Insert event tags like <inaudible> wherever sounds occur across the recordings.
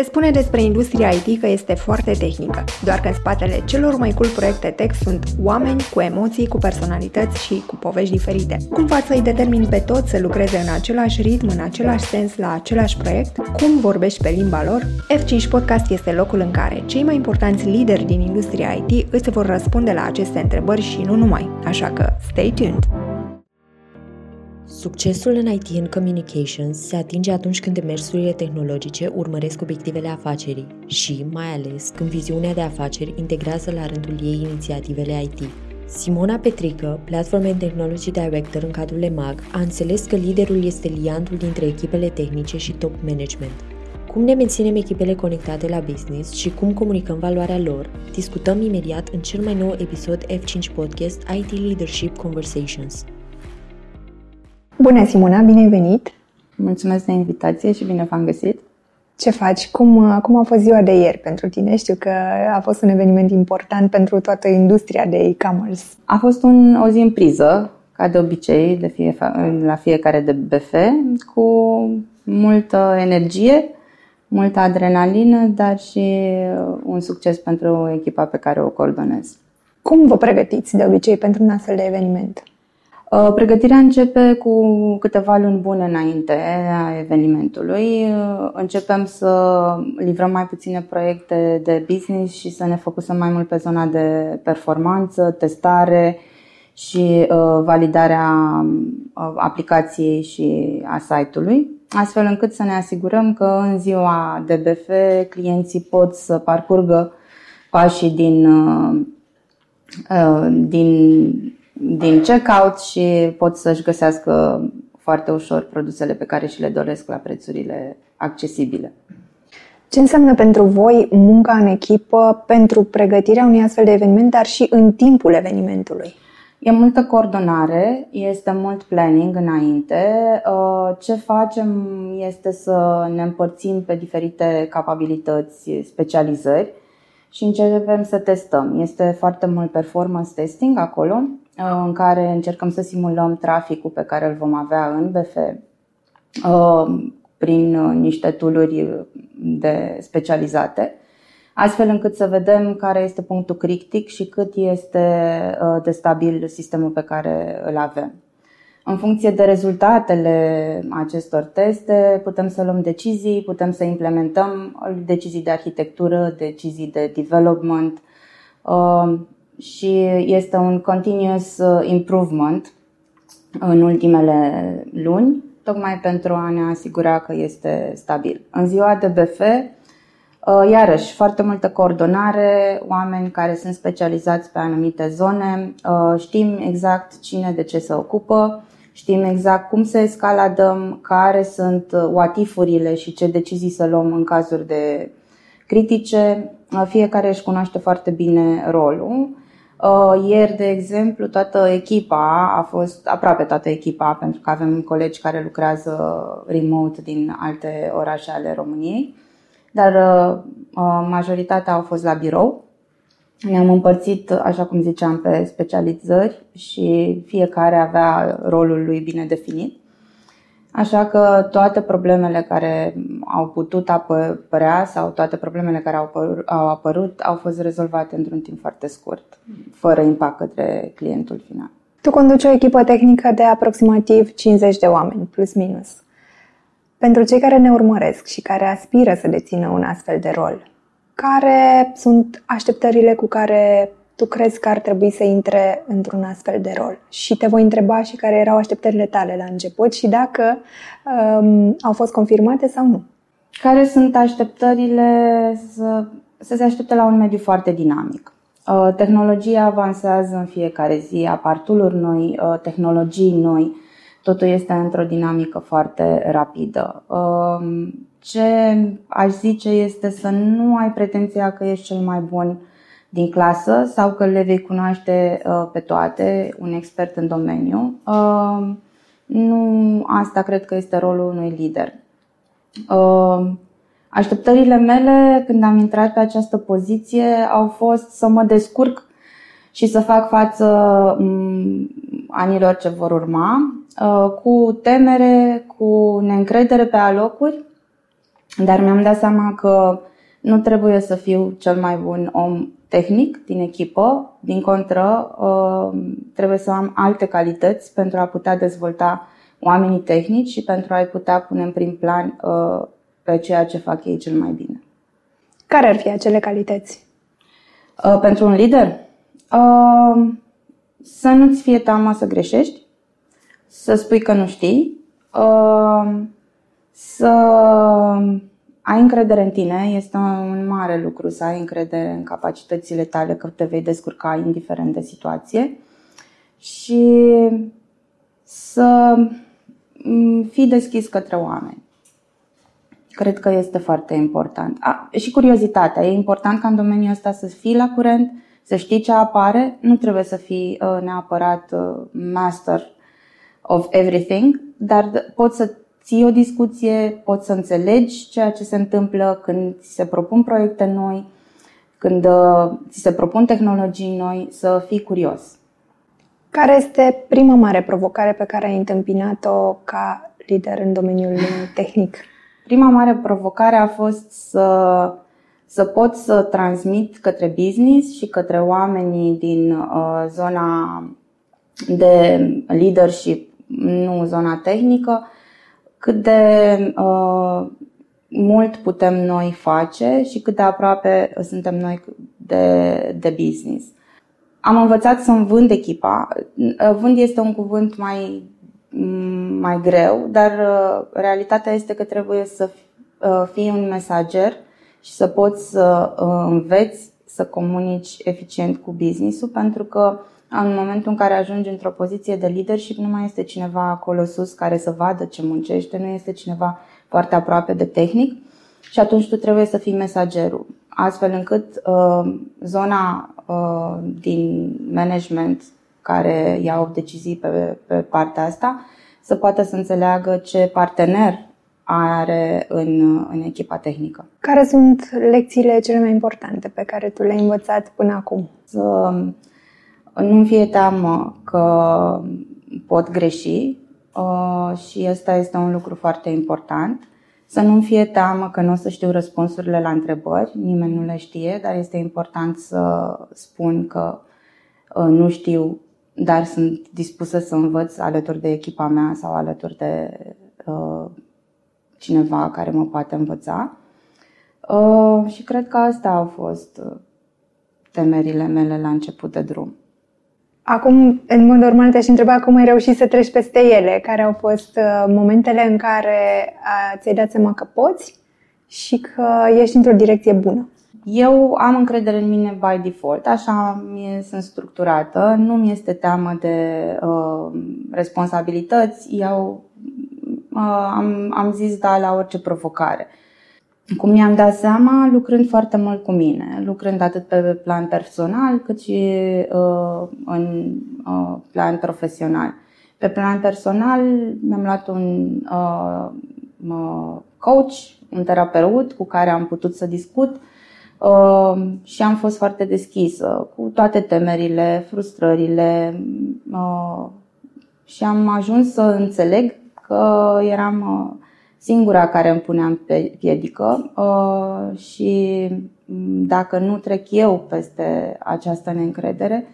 Se spune despre industria IT că este foarte tehnică, doar că în spatele celor mai cool proiecte tech sunt oameni cu emoții, cu personalități și cu povești diferite. Cum faci să-i determini pe toți să lucreze în același ritm, în același sens, la același proiect? Cum vorbești pe limba lor? F5 Podcast este locul în care cei mai importanți lideri din industria IT îți vor răspunde la aceste întrebări și nu numai. Așa că, stay tuned! Succesul în IT and Communications se atinge atunci când demersurile tehnologice urmăresc obiectivele afacerii și, mai ales, când viziunea de afaceri integrează la rândul ei inițiativele IT. Simona Petrică, Platform and Technology Director în cadrul EMAG, a înțeles că liderul este liantul dintre echipele tehnice și top management. Cum ne menținem echipele conectate la business și cum comunicăm valoarea lor, discutăm imediat în cel mai nou episod F5 Podcast IT Leadership Conversations. Bună, Simona, bine ai venit! Mulțumesc de invitație și bine v-am găsit! Ce faci? Cum, cum a fost ziua de ieri pentru tine? Știu că a fost un eveniment important pentru toată industria de e-commerce. A fost un, o zi în priză, ca de obicei, de fie, la fiecare de BF, cu multă energie, multă adrenalină, dar și un succes pentru echipa pe care o coordonez. Cum vă pregătiți de obicei pentru un astfel de eveniment? Uh, pregătirea începe cu câteva luni bune înainte a evenimentului. Uh, începem să livrăm mai puține proiecte de business și să ne focusăm mai mult pe zona de performanță, testare și uh, validarea aplicației și a site-ului, astfel încât să ne asigurăm că în ziua de BF clienții pot să parcurgă pașii din, din din checkout și pot să-și găsească foarte ușor produsele pe care și le doresc la prețurile accesibile. Ce înseamnă pentru voi munca în echipă pentru pregătirea unui astfel de eveniment, dar și în timpul evenimentului? E multă coordonare, este mult planning înainte. Uh, ce facem este să ne împărțim pe diferite capabilități, specializări și începem să testăm. Este foarte mult performance testing acolo, uh, în care încercăm să simulăm traficul pe care îl vom avea în BF uh, prin uh, niște tooluri de specializate, astfel încât să vedem care este punctul critic și cât este de stabil sistemul pe care îl avem. În funcție de rezultatele acestor teste, putem să luăm decizii, putem să implementăm decizii de arhitectură, decizii de development uh, și este un continuous uh, improvement în ultimele luni, tocmai pentru a ne asigura că este stabil. În ziua de BF, uh, iarăși, foarte multă coordonare, oameni care sunt specializați pe anumite zone, știm exact cine de ce se ocupă, Știm exact cum să escaladăm, care sunt watifurile și ce decizii să luăm în cazuri de critice. Fiecare își cunoaște foarte bine rolul. Uh, ieri, de exemplu, toată echipa a fost, aproape toată echipa, pentru că avem colegi care lucrează remote din alte orașe ale României, dar uh, uh, majoritatea au fost la birou ne-am împărțit, așa cum ziceam, pe specializări și fiecare avea rolul lui bine definit. Așa că toate problemele care au putut apărea sau toate problemele care au apărut, au apărut au fost rezolvate într-un timp foarte scurt, fără impact către clientul final. Tu conduci o echipă tehnică de aproximativ 50 de oameni, plus minus. Pentru cei care ne urmăresc și care aspiră să dețină un astfel de rol, care sunt așteptările cu care tu crezi că ar trebui să intre într-un astfel de rol? Și te voi întreba și care erau așteptările tale la început și dacă um, au fost confirmate sau nu. Care sunt așteptările să, să se aștepte la un mediu foarte dinamic? Uh, tehnologia avansează în fiecare zi, apar tool noi, uh, tehnologii noi, totul este într-o dinamică foarte rapidă. Uh, ce aș zice este să nu ai pretenția că ești cel mai bun din clasă sau că le vei cunoaște uh, pe toate, un expert în domeniu. Uh, nu asta cred că este rolul unui lider. Uh, așteptările mele când am intrat pe această poziție au fost să mă descurc și să fac față mm, anilor ce vor urma, cu temere, cu neîncredere pe alocuri, Dar mi-am dat seama că nu trebuie să fiu cel mai bun om tehnic din echipă, din contră, uh, trebuie să am alte calități pentru a putea dezvolta oamenii tehnici și pentru a-i putea pune în prim plan uh, pe ceea ce fac ei cel mai bine. Care ar fi acele calități? Uh, pentru un lider? Să nu-ți fie teamă să greșești, să spui că nu știi, să ai încredere în tine este un mare lucru să ai încredere în capacitățile tale că te vei descurca indiferent de situație și să mm, fii deschis către oameni. Cred că este foarte important. A, și curiozitatea. E important ca în domeniul ăsta să fii la curent, să știi ce apare. Nu trebuie să fii uh, neapărat uh, master of everything, dar poți să ții o discuție, poți să înțelegi ceea ce se întâmplă când ți se propun proiecte noi, când uh, ți se propun tehnologii noi, să fii curios. Care este prima mare provocare pe care ai întâmpinat-o ca lider în domeniul <laughs> tehnic? Prima mare provocare a fost să, să pot să transmit către business și către oamenii din uh, zona de leadership, nu zona tehnică, cât de uh, mult putem noi face și cât de aproape suntem noi de, de business. Am învățat să-mi vând echipa. Uh, vând este un cuvânt mai, mai greu, dar uh, realitatea este că trebuie să uh, fii un mesager și să poți să înveți să comunici eficient cu business-ul, pentru că în momentul în care ajungi într-o poziție de leadership, nu mai este cineva acolo sus care să vadă ce muncește, nu este cineva foarte aproape de tehnic și atunci tu trebuie să fii mesagerul, astfel încât uh, zona uh, din management care iau decizii pe, pe partea asta să poată să înțeleagă ce partener are în, în echipa tehnică. Care sunt lecțiile cele mai importante pe care tu le-ai învățat până acum? Să nu-mi fie teamă că pot greși uh, și ăsta este un lucru foarte important. Să nu-mi fie teamă că nu o să știu răspunsurile la întrebări, nimeni nu le știe, dar este important să spun că uh, nu știu, dar sunt dispusă să învăț alături de echipa mea sau alături de uh, cineva care mă poate învăța. Și cred că astea au fost temerile mele la început de drum. Acum, în mod normal, te-aș întreba cum ai reușit să treci peste ele, care au fost uh, momentele în care ți-ai dat seama că poți și că ești într-o direcție bună. Eu am încredere în mine by default, așa mi sunt structurată, nu mi este teamă de uh, responsabilități, eu uh, am, am zis da la orice provocare. Cum mi-am dat seama, lucrând foarte mult cu mine, lucrând atât pe plan personal cât și uh, în uh, plan profesional. Pe plan personal mi-am luat un uh, coach, un terapeut cu care am putut să discut uh, și am fost foarte deschisă cu toate temerile, frustrările uh, și am ajuns să înțeleg că eram uh, singura care îmi puneam pe piedică uh, și dacă nu trec eu peste această neîncredere,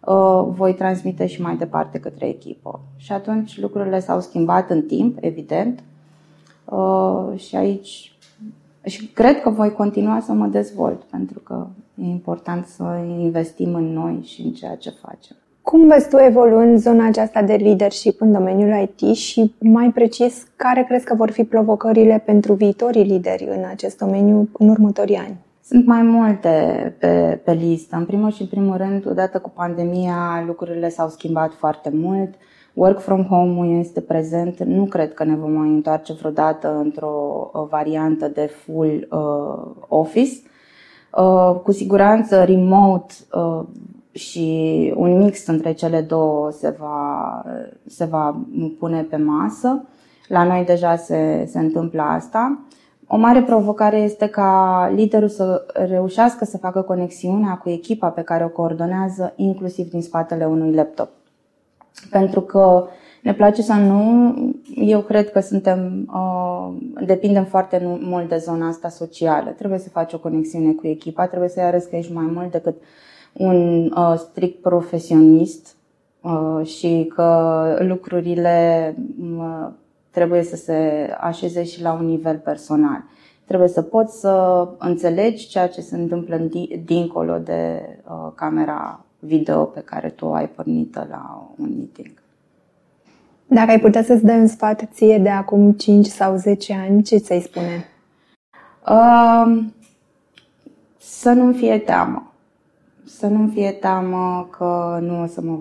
uh, voi transmite și mai departe către echipă. Și atunci lucrurile s-au schimbat în timp, evident, uh, și aici și cred că voi continua să mă dezvolt, pentru că e important să investim în noi și în ceea ce facem. Cum vezi tu evoluând zona aceasta de leadership în domeniul IT și, mai precis, care crezi că vor fi provocările pentru viitorii lideri în acest domeniu în următorii ani? Sunt mai multe pe, pe listă. În primul și în primul rând, odată cu pandemia, lucrurile s-au schimbat foarte mult. Work from home este prezent. Nu cred că ne vom mai întoarce vreodată într-o variantă de full uh, office. Uh, cu siguranță remote uh, și un mix între cele două se va, se va pune pe masă. La noi deja se, se întâmplă asta. O mare provocare este ca liderul să reușească să facă conexiunea cu echipa pe care o coordonează, inclusiv din spatele unui laptop. Pentru că Ne place sau nu, eu cred că suntem, uh, depindem foarte mult de zona asta socială. Trebuie să faci o conexiune cu echipa, trebuie să-i arăți că ești mai mult decât un uh, strict profesionist uh, și că lucrurile uh, trebuie să se așeze și la un nivel personal. Trebuie să poți să înțelegi ceea ce se întâmplă dincolo de uh, camera video pe care tu o ai pornită la un meeting. Dacă ai putea să-ți dai un sfat ție de acum 5 sau 10 ani, ce ți-ai spune? Uh, să nu-mi fie teamă. Să nu-mi fie teamă că nu o să mă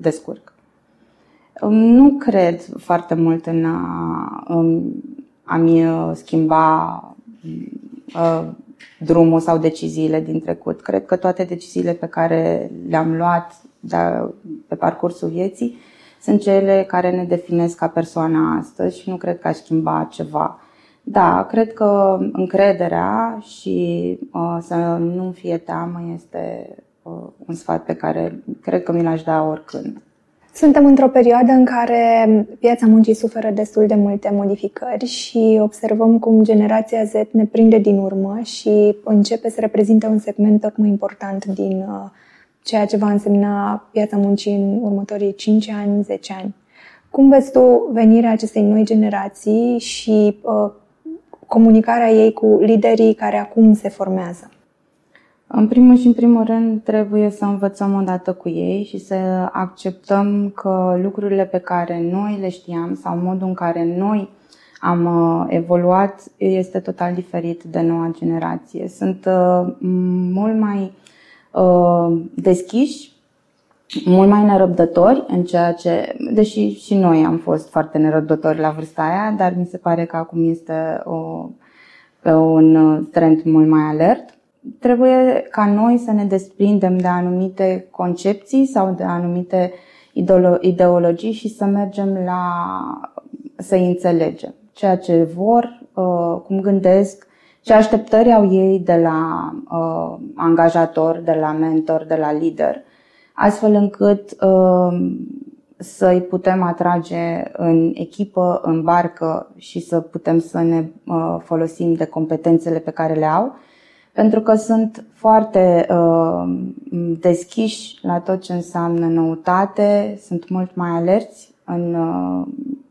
descurc. Nu cred foarte mult în a, în a-mi uh, schimba uh, drumul sau deciziile din trecut. Cred că toate deciziile pe care le-am luat pe parcursul vieții sunt cele care ne definesc ca persoană astăzi și nu cred că aș schimba ceva. Da, cred că încrederea și uh, să nu fie teamă este uh, un sfat pe care cred că mi l-aș da oricând. Suntem într-o perioadă în care piața muncii suferă destul de multe modificări și observăm cum generația Z ne prinde din urmă și începe să reprezinte un segment tot mai important din uh, ceea ce va însemna piața muncii în următorii 5 ani, 10 ani. Cum vezi tu venirea acestei noi generații și uh, comunicarea ei cu liderii care acum se formează? În primul și în primul rând trebuie să învățăm odată cu ei și să acceptăm că lucrurile pe care noi le știam sau modul în care noi am uh, evoluat este total diferit de noua generație. Sunt uh, mult mai uh, deschiși, mult mai nerăbdători în ceea ce, deși și noi am fost foarte nerăbdători la vârsta aia, dar mi se pare că acum este o, pe un trend mult mai alert trebuie ca noi să ne desprindem de anumite concepții sau de anumite ideologii și să mergem la să-i înțelegem ceea ce vor, uh, cum gândesc, ce așteptări au ei de la uh, angajator, de la mentor, de la lider, astfel încât uh, să-i putem atrage în echipă, în barcă și să putem să ne folosim de competențele pe care le au pentru că sunt foarte uh, deschiși la tot ce înseamnă noutate, sunt mult mai alerți în, uh,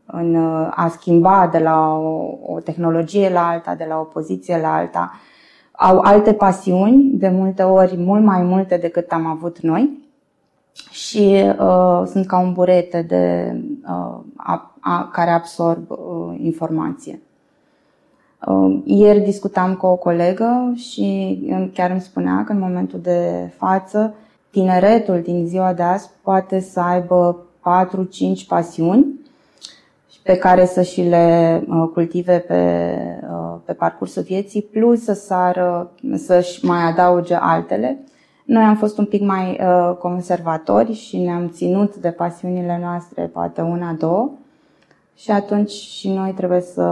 în uh, a schimba de la o, o tehnologie la alta, de la o poziție la alta. Au alte pasiuni, de multe ori mult mai multe decât am avut noi și uh, sunt ca un burete de, uh, a, a, care absorb uh, informație. Um, ieri discutam cu o colegă și chiar îmi spunea că în momentul de față tineretul din ziua de azi poate să aibă 4-5 pasiuni pe care să și le uh, cultive pe, uh, pe parcursul vieții, plus să sară, să-și mai adauge altele. Noi am fost un pic mai uh, conservatori și ne-am ținut de pasiunile noastre, poate una, două, și atunci și noi trebuie să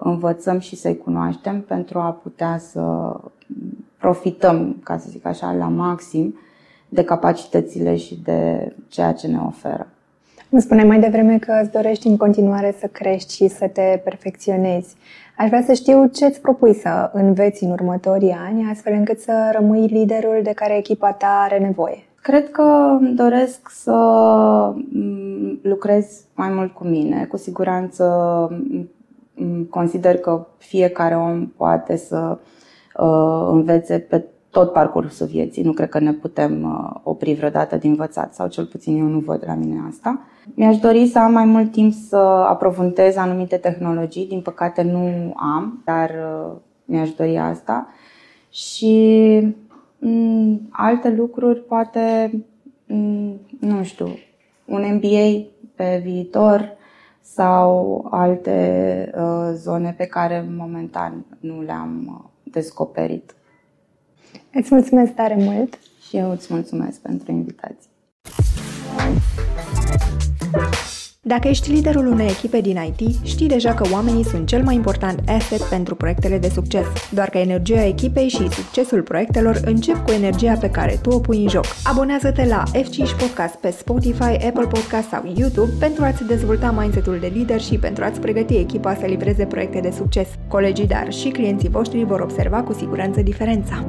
învățăm și să-i cunoaștem pentru a putea să profităm, ca să zic așa, la maxim de capacitățile și de ceea ce ne oferă. Îmi spuneai mai devreme că îți dorești în continuare să crești și să te perfecționezi. Aș vrea să știu ce îți propui să înveți în următorii ani, astfel încât să rămâi liderul de care echipa ta are nevoie. Cred că doresc să mm, lucrez mai mult cu mine. Cu siguranță mm, consider că fiecare om poate să uh, învețe pe tot parcursul vieții. Nu cred că ne putem uh, opri vreodată din învățat, sau cel puțin eu nu văd la mine asta. Mi-aș dori să am mai mult timp să aprofundez anumite tehnologii. Din păcate nu am, dar uh, mi-aș dori asta. Și Mm, alte lucruri, poate, mm, nu știu, un MBA pe viitor sau alte uh, zone pe care momentan nu le-am uh, descoperit. Îți mulțumesc tare mult! Și eu îți mulțumesc pentru invitație. Dacă ești liderul unei echipe din IT, știi deja că oamenii sunt cel mai important asset pentru proiectele de succes. Doar că energia echipei și succesul proiectelor încep cu energia pe care tu o pui în joc. Abonează-te la F5 Podcast pe Spotify, Apple Podcast sau YouTube pentru a-ți dezvolta mindset-ul de lider și pentru a-ți pregăti echipa să livreze proiecte de succes. Colegii, dar și clienții voștri vor observa cu siguranță diferența.